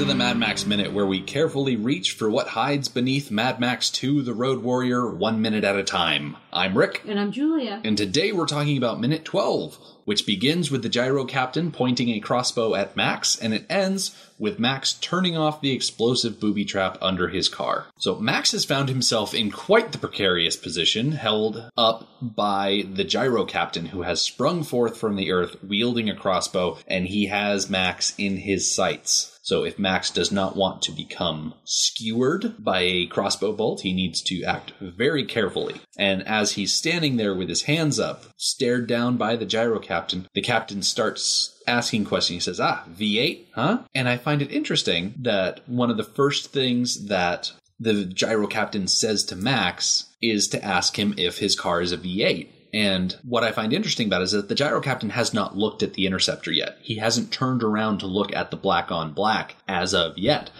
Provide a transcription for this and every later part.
To the Mad Max Minute, where we carefully reach for what hides beneath Mad Max 2 The Road Warrior one minute at a time. I'm Rick, And I'm Julia. and today we're talking about Minute 12, which begins with the gyro captain pointing a crossbow at Max, and it ends with Max turning off the explosive booby trap under his car. So Max has found himself in quite the precarious position, held up by the gyro captain who has sprung forth from the earth wielding a crossbow, and he has Max in his sights. So if Max does not want to become skewered by a crossbow bolt, he needs to act very carefully. And as he's standing there with his hands up, stared down by the gyro captain, the captain starts asking questions. He says, Ah, V8, huh? And I find it interesting that one of the first things that the gyro captain says to Max is to ask him if his car is a V8. And what I find interesting about it is that the gyro captain has not looked at the interceptor yet. He hasn't turned around to look at the black on black as of yet.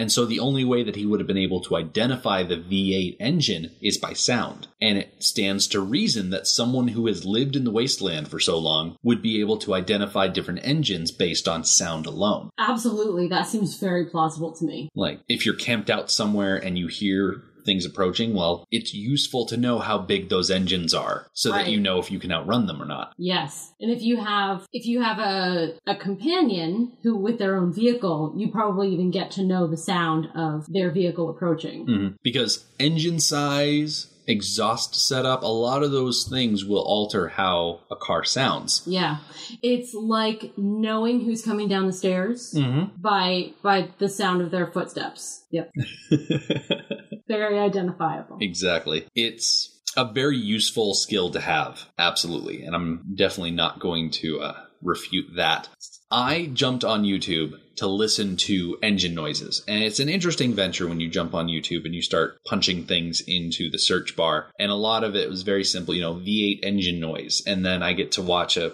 And so the only way that he would have been able to identify the V8 engine is by sound. And it stands to reason that someone who has lived in the wasteland for so long would be able to identify different engines based on sound alone. Absolutely, that seems very plausible to me. Like if you're camped out somewhere and you hear things approaching, well, it's useful to know how big those engines are so that you know if you can outrun them or not. Yes. And if you have if you have a a companion who with their own vehicle, you probably even get to know the sound of their vehicle approaching. Mhm. Because engine size, exhaust setup, a lot of those things will alter how a car sounds. Yeah. It's like knowing who's coming down the stairs Mm-hmm. by by the sound of their footsteps. Yep. Very identifiable. exactly. It's a very useful skill to have, absolutely. And I'm definitely not going to uh, refute that. I jumped on YouTube to listen to engine noises. And it's an interesting venture when you jump on YouTube and you start punching things into the search bar. And a lot of it was very simple, you know, V8 engine noise. And then I get to watch a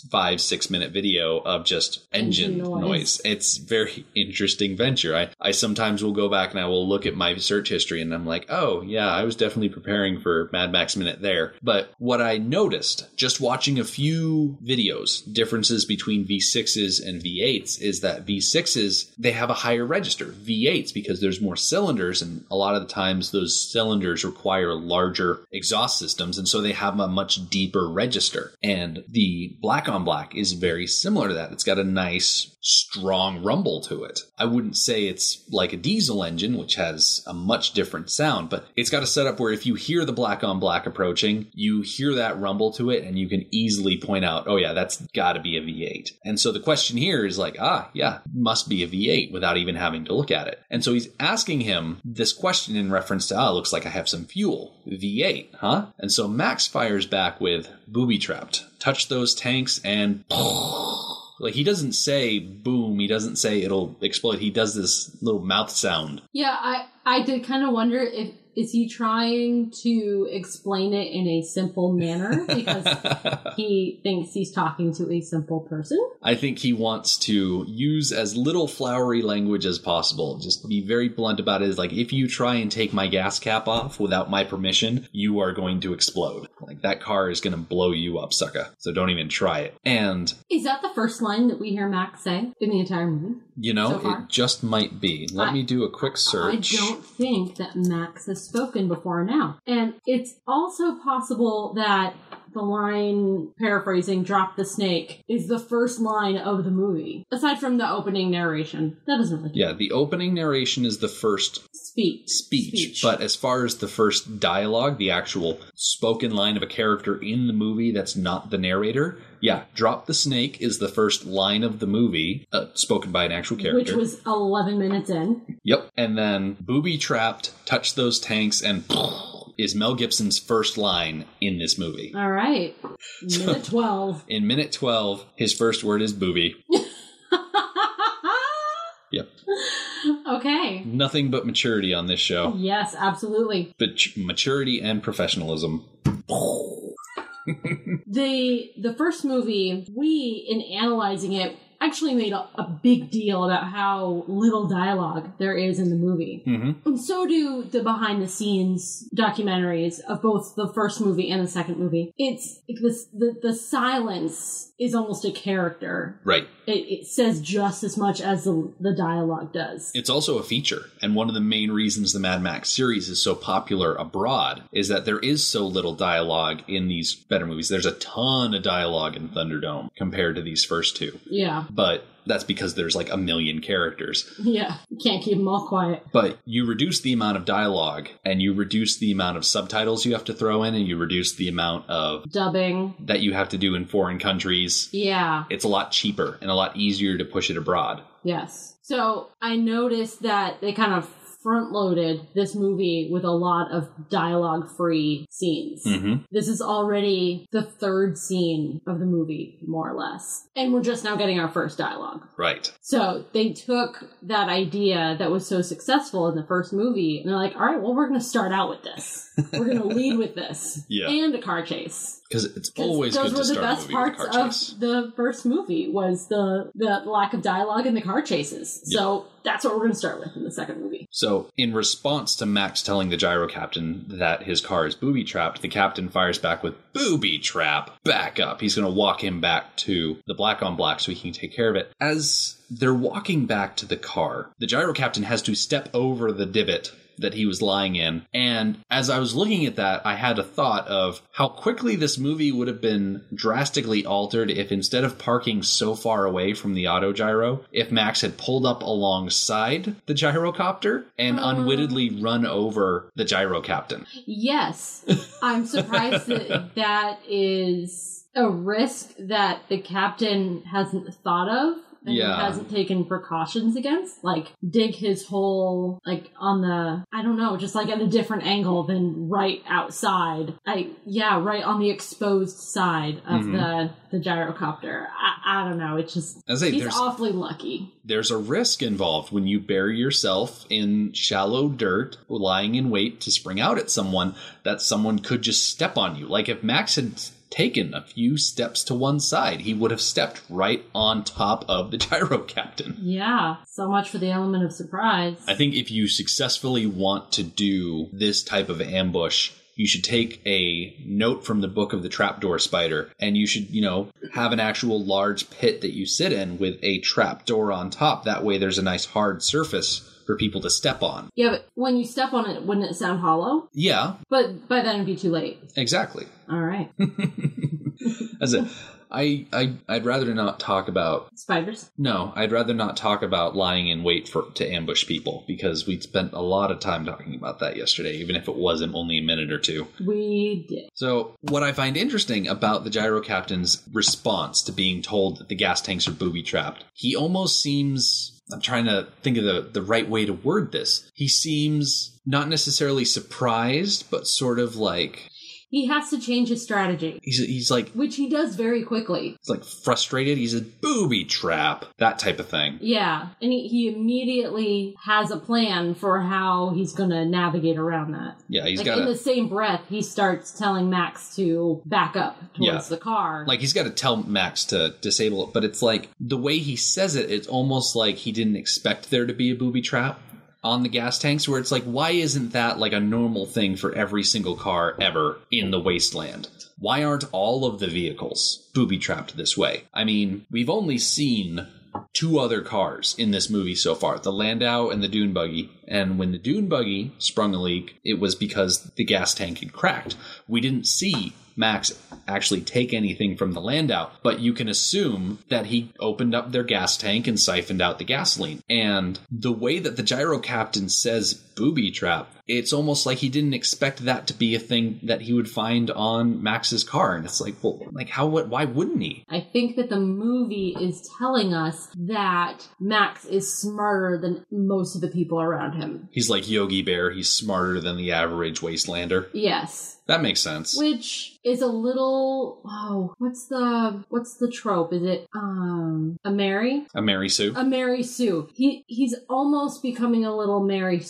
five, six minute video of just engine, Engine noise. noise. It's very interesting venture. I, I sometimes will go back and I will look at my search history and I'm like, oh, yeah, I was definitely preparing for Mad Max Minute there. But what I noticed just watching a few videos, differences between V6s and V8s, is that V6s, they have a higher register. V8s, because there's more cylinders, and a lot of the times those cylinders require larger exhaust systems, and so they have a much deeper register. And the black on black is very similar to that. It's got a nice, strong rumble to it. I wouldn't say it's like a diesel engine, which has a much different sound, but it's got a setup where if you hear the black on black approaching, you hear that rumble to it and you can easily point out, oh yeah, that's gotta be a V8. And so the question here is like, ah, yeah, must be a V8 without even having to look at it. And so he's asking him this question in reference to, ah, looks like I have some fuel. V8, huh? And so Max fires back with booby trapped. Touch those tanks and like he doesn't say boom, he doesn't say it'll explode. He does this little mouth sound. Yeah, I I did kind of wonder if is he trying to explain it in a simple manner because he thinks he's talking to a simple person. I think he wants to use as little flowery language as possible. Just be very blunt about it. It's like if you try and take my gas cap off without my permission, you are going to explode. Like that car is going to blow you up, sucker. So don't even try it. And Is that the first line that we hear Max say in the entire movie? you know, So it just might be. Let I- me do a quick search. I don't think that Max has spoken before now. And it's also possible that the line paraphrasing drop the snake is the first line of the movie aside from the opening narration. That doesn't really Yeah, the opening narration is the first speak speech, but as far as the first dialogue, the actual spoken line of a character in the movie that's not the narrator, yeah, drop the snake is the first line of the movie, uh, spoken by an actual character. which was 11 minutes in Yep. And then booby trapped, touch those tanks, and is Mel Gibson's first line in this movie. all right minute 12 In minute 12, his first word is booby. Yep. Okay. Nothing but maturity on this show. Yes, absolutely. But maturity and professionalism. The the first movie, we in analyzing it actually made a, a, big deal about how little dialogue there is in the movie. Mm-hmm. And so do the behind the scenes documentaries of both the first movie and the second movie. It's this the, the silence is almost a character. Right. It, it says just as much as the, the dialogue does. It's also a feature. And one of the main reasons the Mad Max series is so popular abroad is that there is so little dialogue in these better movies. There's a ton of dialogue in Thunderdome compared to these first two. Yeah. But that's because there's like a million characters. Yeah, can't keep them all quiet. But you reduce the amount of dialogue and you reduce the amount of subtitles you have to throw in and you reduce the amount of dubbing that you have to do in foreign countries. Yeah. It's a lot cheaper and a lot easier to push it abroad. Yes. So I noticed that they kind of front loaded this movie with a lot of dialogue free scenes. Mm-hmm. This is already the third scene of the movie, more or less. And we're just now getting our first dialogue. Right. So they took that idea that was so successful in the first movie and they're like, all right, well, we're going to start out with this. We're going to lead with this. Yeah. And a car chase. Because it's always those good were to the start best a movie with parts of the first movie was the the lack of dialogue and the car chases. So that's what we're going to start with in the second movie. So, in response to Max telling the gyro captain that his car is booby trapped, the captain fires back with booby trap. Back up. He's going to walk him back to the black on black so he can take care of it. As they're walking back to the car, the gyro captain has to step over the divot that he was lying in. And as I was looking at that, I had a thought of how quickly this movie would have been drastically altered if instead of parking so far away from the auto gyro, if Max had pulled up alongside the gyrocopter and Uh. unwittingly run over the gyro captain. Yes, I'm surprised that that is a risk that the captain hasn't thought of. And Yeah. hasn't taken precautions against, like dig his hole, like on the, I don't know, just like at a different angle than right outside. I, yeah, right on the exposed side of Mhm. the the gyrocopter. I, I don't know. It's just I say, he's awfully lucky. there's a risk involved when you bury yourself in shallow dirt, lying in wait to spring out at someone that someone could just step on you. Like if Max had taken a few steps to one side, he would have stepped right on top of the gyro captain. Yeah, so much for the element of surprise. I think if you successfully want to do this type of ambush, you should take a note from the book of the trapdoor spider and you should, you know, have an actual large pit that you sit in with a trapdoor on top. That way there's a nice hard surface for people to step on. Yeah, but when you step on it, wouldn't it sound hollow? Yeah, But by then it'd be too late. exactly. All right. As a I, I I'd rather not talk about Spiders. no, I'd rather not talk about lying in wait for to ambush people because we spent a lot of time talking about that yesterday, even if it wasn't only a minute or two. We did. So, what I find interesting about the gyro captain's response to being told that the gas tanks are booby trapped, he almost seems. I'm trying to think of the, the right way to word this. He seems not necessarily surprised, but sort of like He has to change his strategy, he's he's like which he does very quickly. he's like frustrated. He's a booby trap, that type of thing. Yeah, and he, he immediately has a plan for how he's going to navigate around that. Yeah, he's like got in the same breath, he starts telling Max to back up towards Yeah. the car. like he's got to tell Max to disable it, but it's like the way he says it, it's almost like he didn't expect there to be a booby trap on the gas tanks where it's like why isn't that like a normal thing for every single car ever in the wasteland? Why aren't all of the vehicles booby trapped this way? I mean, we've only seen two other cars in this movie so far the Landau and the Dune Buggy. And when the Dune Buggy sprung a leak, it was because the gas tank had cracked. We didn't see Max actually take anything from the Landau, but you can assume that he opened up their gas tank and siphoned out the gasoline. And the way that the gyro captain says booby trap, it's almost like he didn't expect that to be a thing that he would find on Max's car. And it's like, well, like how, what, why wouldn't he? I think that the movie is telling us that Max is smarter than most of the people around him. He's like Yogi Bear. He's smarter than the average wastelander. Yes. That makes sense. Which is a little oh, what's the what's the trope? Is it um a Mary? A Mary Sue. A Mary Sue. He he's almost becoming a little Mary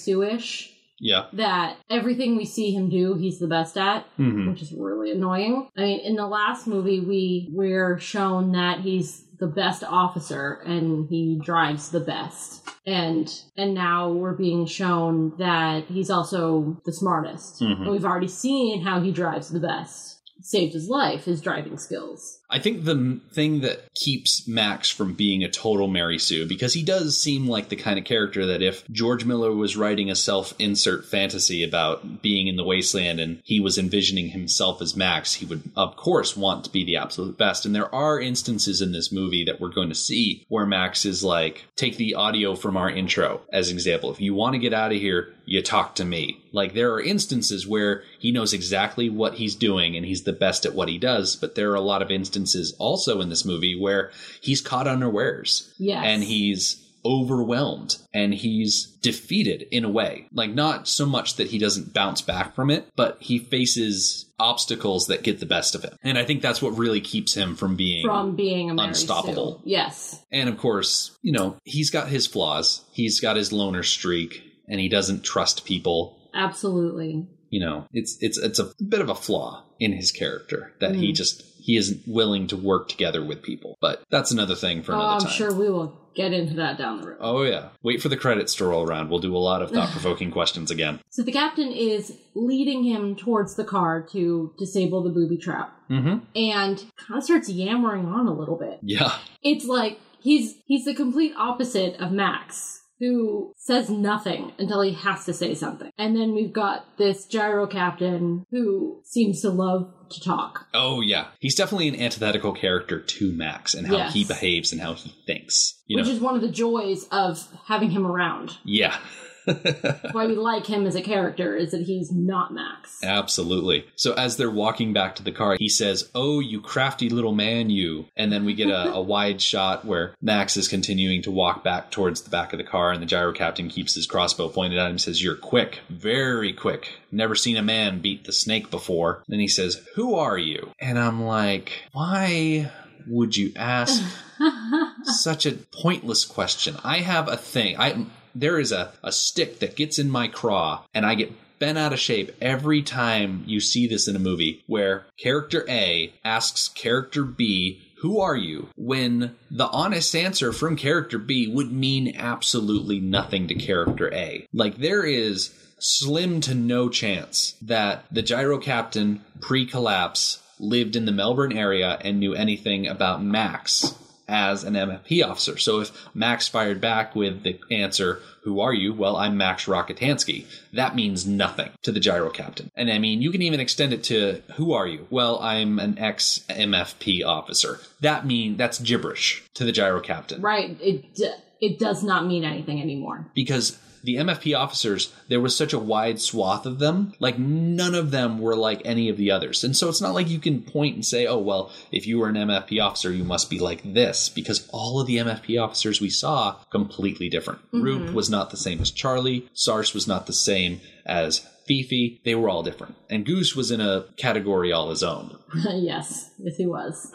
Yeah. That everything we see him do, he's the best at. hmm which is really annoying. I mean, in the last movie, we we're shown that he's the best officer and he drives the best, and and now we're being shown that he's also the smartest. Mhm. And we've already seen how he drives the best. Saved his life, his driving skills. I think the thing that keeps Max from being a total Mary Sue, because he does seem like the kind of character that if George Miller was writing a self insert fantasy about being in the wasteland and he was envisioning himself as Max, he would, of course, want to be the absolute best. And there are instances in this movie that we're going to see where Max is like, take the audio from our intro as an example. If you want to get out of here, you talk to me. Like there are instances where he knows exactly what he's doing and he's the best at what he does, but there are a lot of instances also in this movie where he's caught unawares Yes. and he's overwhelmed and he's defeated in a way. Like not so much that he doesn't bounce back from it, but he faces obstacles that get the best of him. And I think that's what really keeps him from being from being unstoppable. Sue. Yes. and of course, you know, he's got his flaws. He's got his loner streak and he doesn't trust people. Absolutely. You know, it's it's it's a bit of a flaw in his character that he Mm. just he isn't willing to work together with people. But that's another thing for Oh, another I'm time. sure we will get into that down the road. Oh yeah. Wait for the credits to roll around. We'll do a lot of thought provoking questions again. So the captain is leading him towards the car to disable the booby trap Mm-hmm. and kind of starts yammering on a little bit. Yeah. It's like he's he's the complete opposite of Max who says nothing until he has to say something. And then we've got this gyro captain who seems to love to talk. Oh yeah. He's definitely an antithetical character to Max and how Yes. he behaves and how he thinks. You which know. is one of the joys of having him around. yeah. Why we like him as a character is that he's not Max. Absolutely. So as they're walking back to the car, he says, Oh, you crafty little man, you. And then we get a, a wide shot where Max is continuing to walk back towards the back of the car, and the gyro captain keeps his crossbow pointed at him and says, You're quick, very quick. Never seen a man beat the snake before. Then he says, Who are you? And I'm like, Why would you ask such a pointless question. I have a thing. I there is a, a stick that gets in my craw and I get bent out of shape every time you see this in a movie where character A asks character B who are you? When the honest answer from character B would mean absolutely nothing to character A. Like, there is slim to no chance that the gyro captain pre collapse lived in the Melbourne area and knew anything about Max as an MFP officer. So if Max fired back with the answer, Who are you? Well, I'm Max Rockatansky. That means nothing to the gyro captain. And I mean, you can even extend it to Who are you? Well, I'm an ex MFP officer. That mean that's gibberish to the gyro captain. right. It it does not mean anything anymore. because the MFP officers, there was such a wide swath of them, like none of them were like any of the others. And so it's not like you can point and say, oh, well, if you were an MFP officer, you must be like this, because all of the MFP officers we saw completely different. Mm-hmm. Roop was not the same as Charlie, Sarse was not the same as Fifi, they were all different. And Goose was in a category all his own. yes, yes, he was.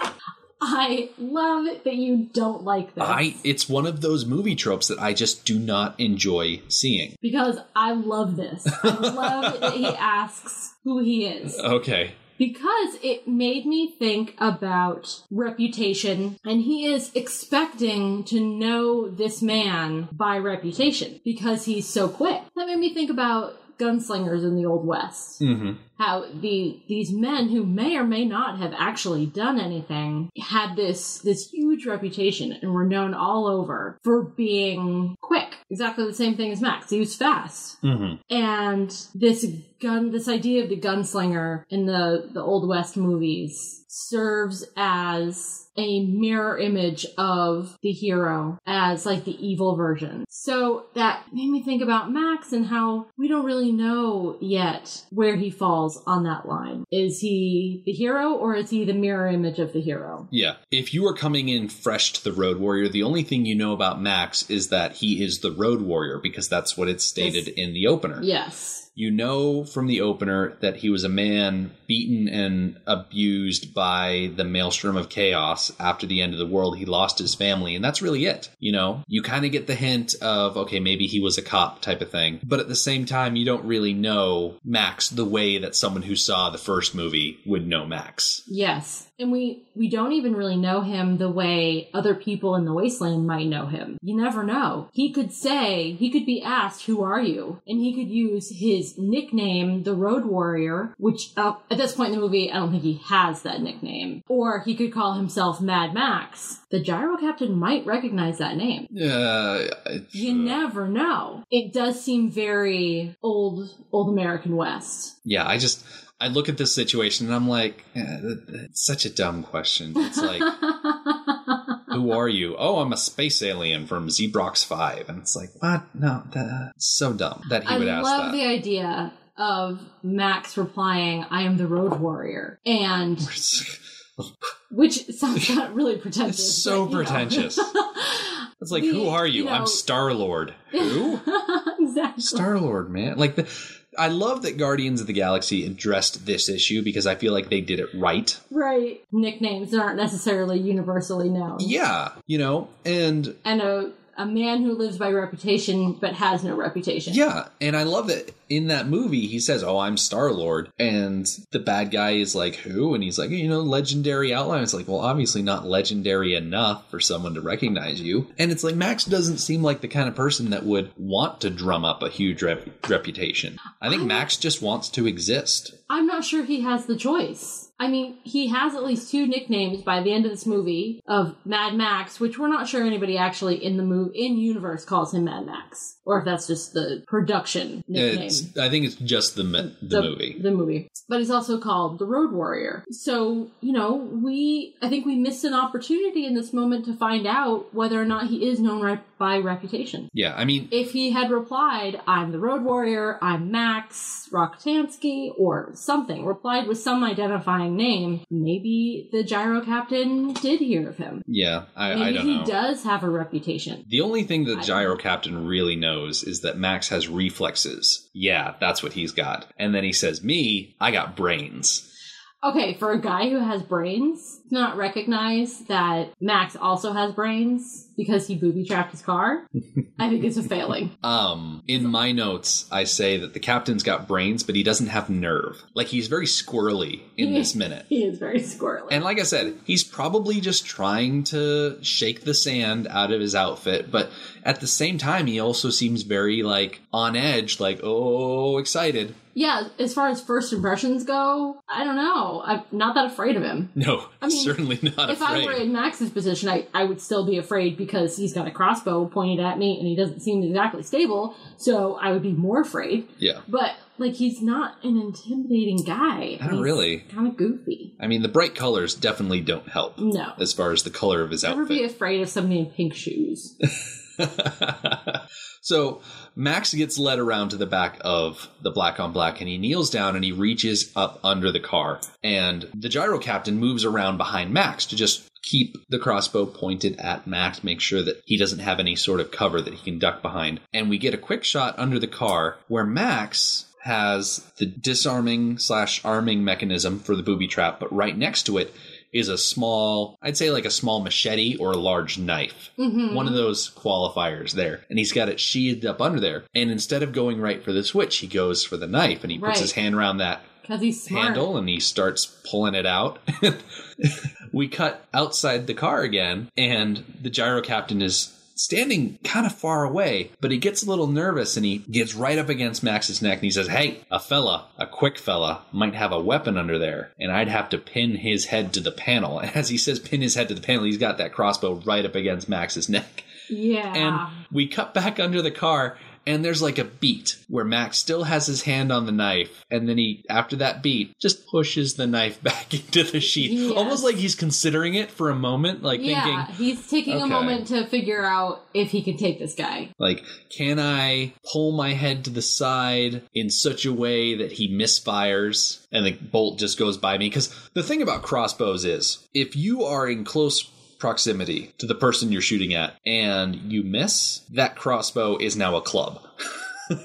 I love that you don't like this I it's one of those movie tropes that I just do not enjoy seeing. because I love this. I love that he asks who he is. Okay. because it made me think about reputation and he is expecting to know this man by reputation because he's so quick that made me think about gunslingers in the old west Mm-hmm. How the these men who may or may not have actually done anything had this this huge reputation and were known all over for being quick. Exactly the same thing as max. He was fast. Mm-hmm. and this gun this idea of the gunslinger in the the old west movies serves as a mirror image of the hero as like the evil version. So that made me think about max and how we don't really know yet where he falls falls on that line. Is he the hero or is he the mirror image of the hero? Yeah. If you are coming in fresh to the Road Warrior, the only thing you know about Max is that he is the Road Warrior because that's what it's stated in the opener. Yes. You know from the opener that he was a man beaten and abused by the maelstrom of chaos after the end of the world. He lost his family, and that's really it. You know, you kind of get the hint of, okay, maybe he was a cop type of thing. But at the same time, you don't really know Max the way that someone who saw the first movie would know Max. Yes. And we we don't even really know him the way other people in the wasteland might know him. You never know. He could say, he could be asked, "Who are you?" and he could use his nickname, the Road Warrior, which uh, at this point in the movie, I don't think he has that nickname. Or he could call himself Mad Max. The gyro captain might recognize that name. Uh, You never know. It does seem very old, old American West. yeah, I just I look at this situation and I'm like, eh, that's such a dumb question. It's like, who are you? Oh, I'm a space alien from Zebrox Five, and it's like, what? No, that's so dumb that he I would ask that. I love the idea of Max replying, "I am the Road Warrior," and which sounds not really pretentious. It's so but, know. pretentious. It's like, The- who are you? you I'm Star Lord. Who? exactly. Star Lord, man. Like the. I love that Guardians of the Galaxy addressed this issue because I feel like they did it right. right. Nicknames aren't necessarily universally known. Yeah, you know, and And a a man who lives by reputation but has no reputation. Yeah, and I love that in that movie he says, "Oh, I'm Star Lord," and the bad guy is like, "Who?" And he's like, "You know, legendary outline." It's like, well, obviously not legendary enough for someone to recognize you. And it's like Max doesn't seem like the kind of person that would want to drum up a huge rep- reputation. I think I- Max just wants to exist. I'm not sure he has the choice. I mean, he has at least two nicknames by the end of this movie of Mad Max, which we're not sure anybody actually in the move in universe calls him Mad Max, or if that's just the production nickname. It's, I think it's just the mi- the, movie. The movie. But he's also called the Road Warrior. So, you know, we, I think we missed an opportunity in this moment to find out whether or not he is known right by reputation. Yeah, I mean, If he had replied, I'm the Road Warrior, I'm Max Rockatansky, or something, replied with some identifying name, maybe the Gyro Captain did hear of him. yeah, I, Maybe I don't he know. does have a reputation. The only thing that I- Gyro Captain really knows is that Max has reflexes. Yeah, that's what he's got. And then he says, Me, I got brains. Okay, for a guy who has brains, not recognize that Max also has brains because he booby trapped his car, I think it's a failing. Um, in my notes, I say that the captain's got brains, but he doesn't have nerve. Like he's very squirrely in this minute. He is very squirrely. And like I said, he's probably just trying to shake the sand out of his outfit, but at the same time, he also seems very like on edge, like, oh, excited. yeah, as far as first impressions go, I don't know. I'm not that afraid of him. No, I mean, certainly not if afraid. I were in Max's position, I, I would still be afraid because he's got a crossbow pointed at me and he doesn't seem exactly stable, so I would be more afraid. yeah. But, like, he's not an intimidating guy. Not really. Kind of goofy. I mean, the bright colors definitely don't help No. as far as the color of his Never be afraid of somebody in pink shoes. so Max gets led around to the back of the black on black and he kneels down and he reaches up under the car. And the gyro captain moves around behind Max to just keep the crossbow pointed at Max, make sure that he doesn't have any sort of cover that he can duck behind. And we get a quick shot under the car where Max has the disarming slash arming mechanism for the booby trap, but right next to it is a small, I'd say like a small machete or a large knife. Mhm. One of those qualifiers there. And he's got it sheathed up under there. And instead of going right for the switch, he goes for the knife and he puts Right. his hand around that Because he's smart. handle and he starts pulling it out. we cut outside the car again, and the gyro captain is standing kind of far away, but he gets a little nervous and he gets right up against Max's neck and he says, Hey, a fella, a quick fella, might have a weapon under there, and I'd have to pin his head to the panel. And as he says, pin his head to the panel, he's got that crossbow right up against Max's neck. Yeah. And we cut back under the car, And there's like a beat where Max still has his hand on the knife, and then he, after that beat, just pushes the knife back into the sheath, Yes. Almost like he's considering it for a moment, like Yeah, thinking, he's taking okay. a moment to figure out if he can take this guy. like, can I pull my head to the side in such a way that he misfires and the bolt just goes by me? Because the thing about crossbows is, if you are in close proximity to the person you're shooting at and you miss, that crossbow is now a club.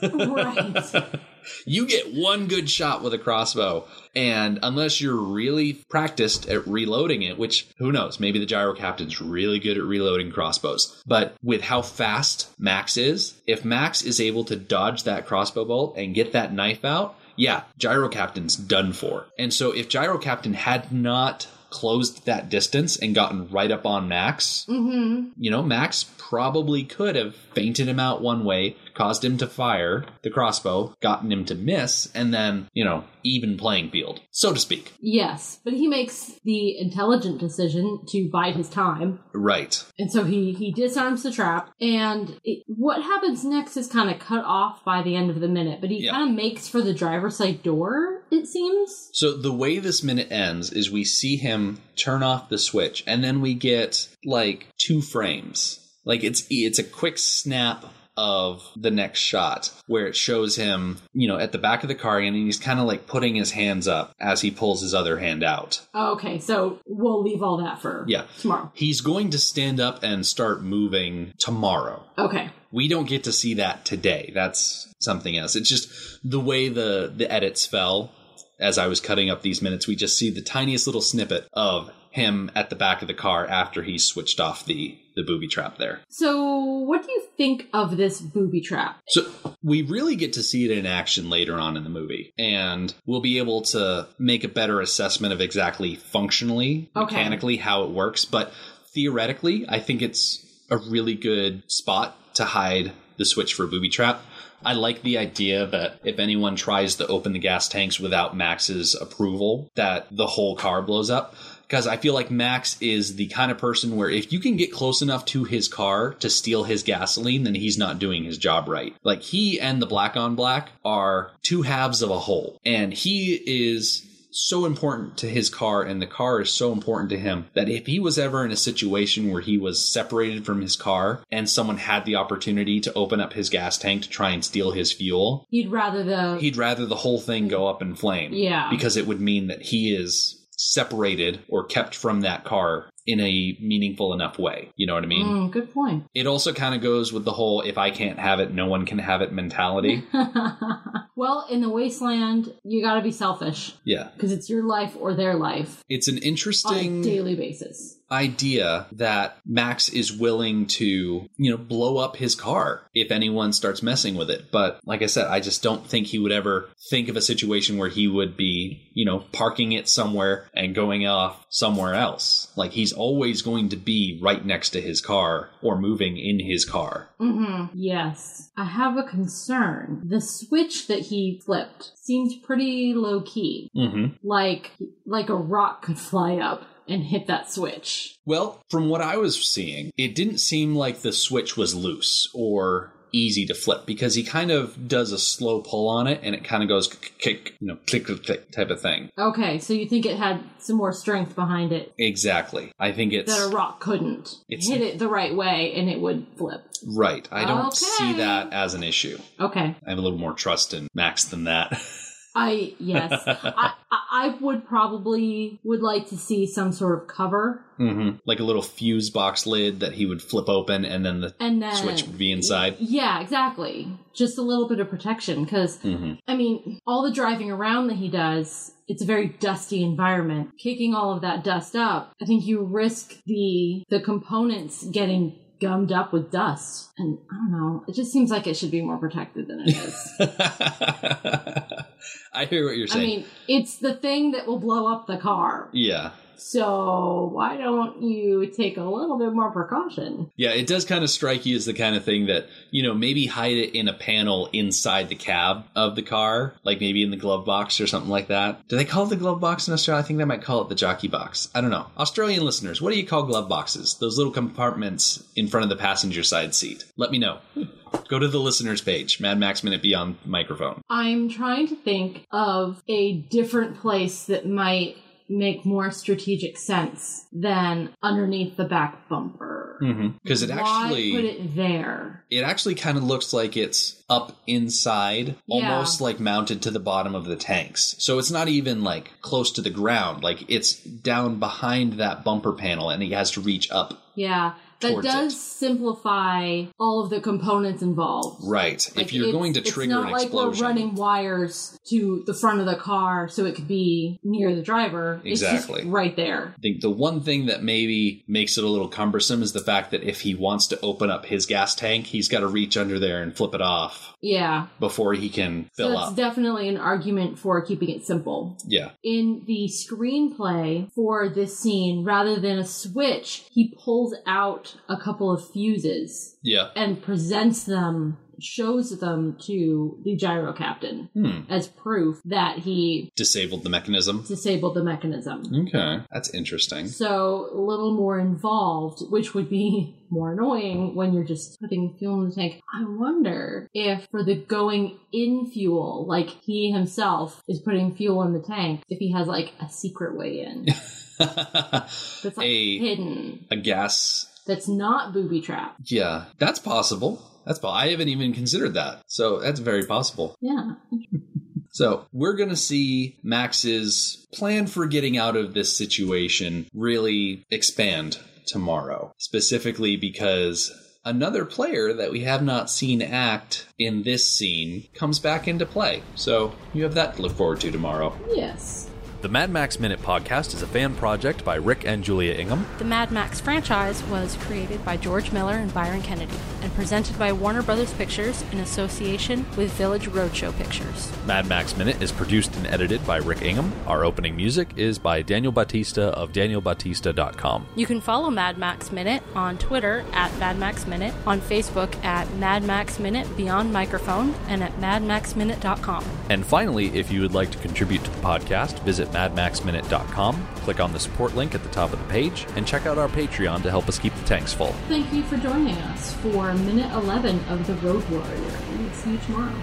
Right. You get one good shot with a crossbow, and unless you're really practiced at reloading it, which who knows, maybe the gyro captain's really good at reloading crossbows. But with how fast Max is, if Max is able to dodge that crossbow bolt and get that knife out, yeah, gyro captain's done for. And so if gyro captain had not closed that distance and gotten right up on Max, hmm you know, Max probably could have feinted him out one way, caused him to fire the crossbow, gotten him to miss, and then, you know, even playing field, so to speak. Yes, but he makes the intelligent decision to bide his time, Right. and so he he disarms the trap. And it, what happens next is kind of cut off by the end of the minute, but he Yeah. kind of makes for the driver's side door. It seems. So the way this minute ends is we see him turn off the switch, and then we get like two frames. Like it's it's a quick snap of the next shot where it shows him, you know, at the back of the car and he's kind of like putting his hands up as he pulls his other hand out. Oh, okay, so we'll leave all that for Yeah. tomorrow. He's going to stand up and start moving tomorrow. Okay. We don't get to see that today. That's something else. It's just the way the the edits fell as I was cutting up these minutes. We just see the tiniest little snippet of him at the back of the car after he switched off the the booby trap there. So, what do you think of this booby trap? So we really get to see it in action later on in the movie, and we'll be able to make a better assessment of exactly functionally, Okay. mechanically how it works. But theoretically, I think it's a really good spot to hide the switch for a booby trap. I like the idea that if anyone tries to open the gas tanks without Max's approval, that the whole car blows up. Because I feel like Max is the kind of person where if you can get close enough to his car to steal his gasoline, then he's not doing his job right. Like he and the black on black are two halves of a whole. And he is so important to his car and the car is so important to him that if he was ever in a situation where he was separated from his car and someone had the opportunity to open up his gas tank to try and steal his fuel, You'd rather the he'd rather the whole thing go up in flame. Yeah. Because it would mean that he is separated or kept from that car in a meaningful enough way. You know what I mean? Mm, good point. It also kind of goes with the whole if I can't have it, no one can have it mentality. well, in the wasteland, you got to be selfish yeah. because it's your life or their life It's an on a interesting daily basis. Idea that Max is willing to, you know, blow up his car if anyone starts messing with it. But like I said, I just don't think he would ever think of a situation where he would be, you know, parking it somewhere and going off somewhere else. Like he's always going to be right next to his car or moving in his car. Mm-hmm. Yes. I have a concern. The switch that he flipped seems pretty low key. Mm-hmm. Like like a rock could fly up and hit that switch. Well, from what I was seeing, it didn't seem like the switch was loose or easy to flip because he kind of does a slow pull on it and it kind of goes click, you know, click, click, click type of thing. Okay, so you think it had some more strength behind it Exactly. I think it's that a rock couldn't It's- hit it the right way and it would flip. right. I don't Okay. see that as an issue. Okay. I have a little more trust in Max than that. I yes. I, I would probably would like to see some sort of cover hmm Like a little fuse box lid that he would flip open and then the and then switch would be inside. Yeah, exactly. Just a little bit of protection because hmm I mean, all the driving around that he does, it's a very dusty environment. Kicking all of that dust up, I think you risk the the components getting gummed up with dust. And I don't know, it just seems like it should be more protected than it is. I hear what you're saying. I mean, it's the thing that will blow up the car. yeah. So why don't you take a little bit more precaution? Yeah, it does kind of strike you as the kind of thing that, you know, maybe hide it in a panel inside the cab of the car, like maybe in the glove box or something like that. Do they call it the glove box in Australia? I think they might call it the jockey box. I don't know. Australian listeners, what do you call glove boxes? Those little compartments in front of the passenger side seat. Let me know. Go to the listeners page, Mad Max Minute Beyond Microphone. I'm trying to think of a different place that might make more strategic sense than underneath the back bumper. Mm-hmm. Because it Why actually put it there? it actually kind of looks like it's up inside, Yeah. almost like mounted to the bottom of the tanks. So it's not even like close to the ground. Like it's down behind that bumper panel and he has to reach up. Yeah, that does it. simplify all of the components involved. Right. Like, if you're going to trigger it's not an like explosion. we're running wires to the front of the car so it could be near the driver. Exactly. It's just right there. I think the one thing that maybe makes it a little cumbersome is the fact that if he wants to open up his gas tank, he's got to reach under there and flip it off Yeah. before he can fill So it's up. definitely an argument for keeping it simple. yeah. In the screenplay for this scene, rather than a switch, he pulls out a couple of fuses Yeah. and presents them, shows them to the gyro captain Hmm. as proof that he Disabled the mechanism. disabled the mechanism. Okay. That's interesting. So a little more involved, which would be more annoying when you're just putting fuel in the tank. I wonder if for the going in fuel, like he himself is putting fuel in the tank, if he has like a secret way in that's like A- hidden, a gas that's not booby trap. Yeah, that's possible. That's po- I haven't even considered that. So that's very possible. Yeah. So we're going to see Max's plan for getting out of this situation really expand tomorrow, specifically because another player that we have not seen act in this scene comes back into play. So you have that to look forward to tomorrow. Yes. The Mad Max Minute podcast is a fan project by Rick and Julia Ingham. The Mad Max franchise was created by George Miller and Byron Kennedy and presented by Warner Brothers Pictures in association with Village Roadshow Pictures. Mad Max Minute is produced and edited by Rick Ingham. Our opening music is by Daniel Batista of danielbatista.com. You can follow Mad Max Minute on Twitter at Mad Max Minute, on Facebook at Mad Max Minute Beyond Microphone, and at madmaxminute.com. And finally, if you would like to contribute to the podcast, visit madmaxminute.com, click on the support link at the top of the page, and check out our Patreon to help us keep the tanks full. Thank you for joining us for minute 11 of The Road Warrior. We'll see you tomorrow.